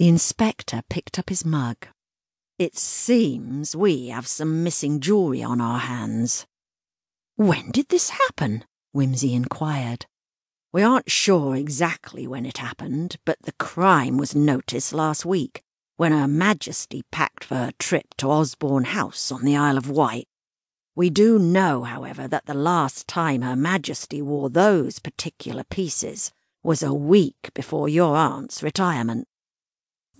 The inspector picked up his mug. It seems we have some missing jewellery on our hands. When did this happen? Whimsey inquired. We aren't sure exactly when it happened, but the crime was noticed last week, when Her Majesty packed for her trip to Osborne House on the Isle of Wight. We do know, however, that the last time Her Majesty wore those particular pieces was a week before your aunt's retirement.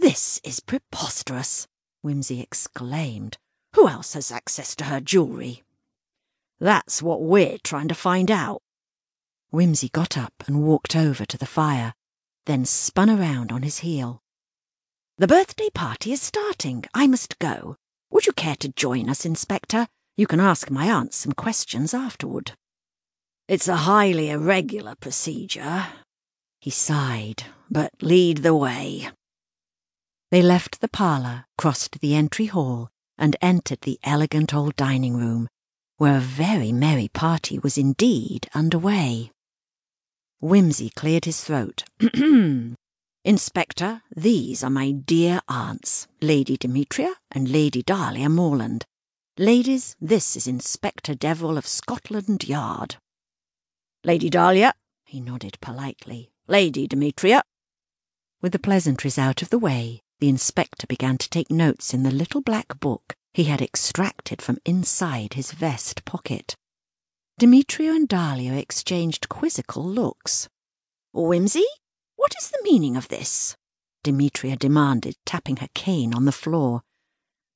This is preposterous, Whimsey exclaimed. Who else has access to her jewellery? That's what we're trying to find out. Whimsey got up and walked over to the fire, then spun around on his heel. The birthday party is starting. I must go. Would you care to join us, Inspector? You can ask my aunt some questions afterward. It's a highly irregular procedure. He sighed, but lead the way. They left the parlour, crossed the entry hall, and entered the elegant old dining room, where a very merry party was indeed under way. Whimsey cleared his throat. Inspector, these are my dear aunts, Lady Demetria and Lady Dahlia Morland. Ladies, this is Inspector Devil of Scotland Yard. Lady Dahlia, he nodded politely. Lady Demetria. With the pleasantries out of the way, the inspector began to take notes in the little black book he had extracted from inside his vest pocket. Demetria and Dahlia exchanged quizzical looks. Whimsey, what is the meaning of this? Demetria demanded, tapping her cane on the floor.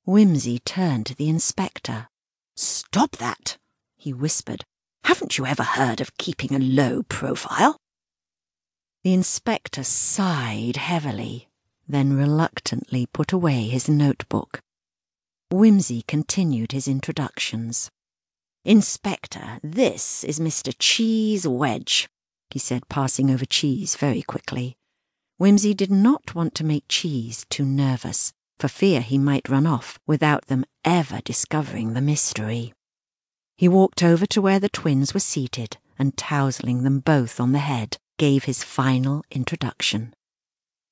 Whimsey turned to the inspector. Stop that, he whispered. Haven't you ever heard of keeping a low profile? The inspector sighed heavily then reluctantly put away his notebook. Whimsey continued his introductions. Inspector, this is Mr. Cheese Wedge, he said, passing over Cheese very quickly. Whimsey did not want to make Cheese too nervous, for fear he might run off without them ever discovering the mystery. He walked over to where the twins were seated and, tousling them both on the head, gave his final introduction.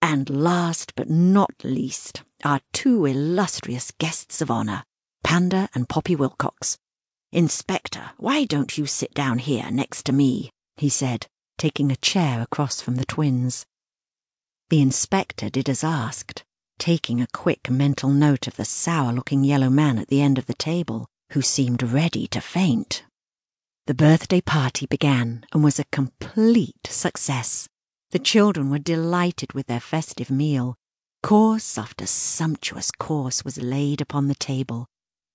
And last but not least, our two illustrious guests of honour, Panda and Poppy Wilcox. Inspector, why don't you sit down here next to me? he said, taking a chair across from the twins. The inspector did as asked, taking a quick mental note of the sour looking yellow man at the end of the table, who seemed ready to faint. The birthday party began and was a complete success. The children were delighted with their festive meal. Course after sumptuous course was laid upon the table,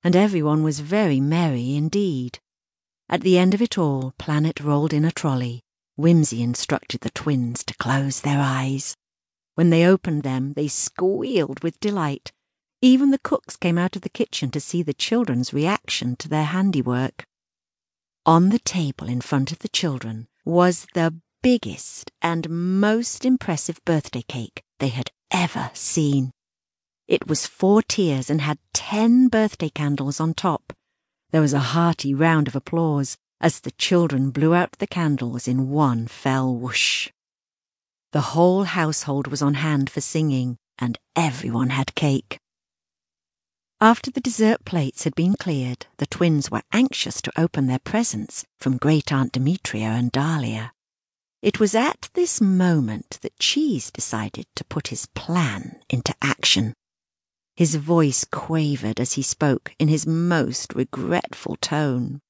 and everyone was very merry indeed. At the end of it all, Planet rolled in a trolley. Whimsey instructed the twins to close their eyes. When they opened them, they squealed with delight. Even the cooks came out of the kitchen to see the children's reaction to their handiwork. On the table in front of the children was the biggest and most impressive birthday cake they had ever seen. It was four tiers and had ten birthday candles on top. There was a hearty round of applause as the children blew out the candles in one fell whoosh. The whole household was on hand for singing, and everyone had cake. After the dessert plates had been cleared, the twins were anxious to open their presents from Great Aunt Demetria and Dahlia. It was at this moment that Cheese decided to put his plan into action. His voice quavered as he spoke in his most regretful tone.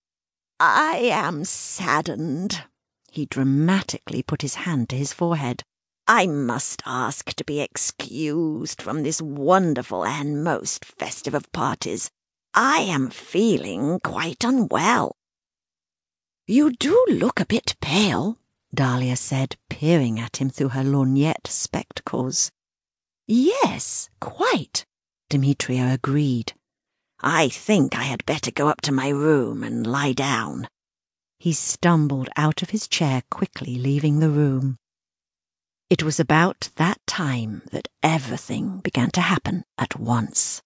I am saddened. He dramatically put his hand to his forehead. I must ask to be excused from this wonderful and most festive of parties. I am feeling quite unwell. You do look a bit pale, Dahlia said, peering at him through her lorgnette spectacles. Yes, quite, Demetria agreed. I think I had better go up to my room and lie down. He stumbled out of his chair quickly, leaving the room. It was about that time that everything began to happen at once.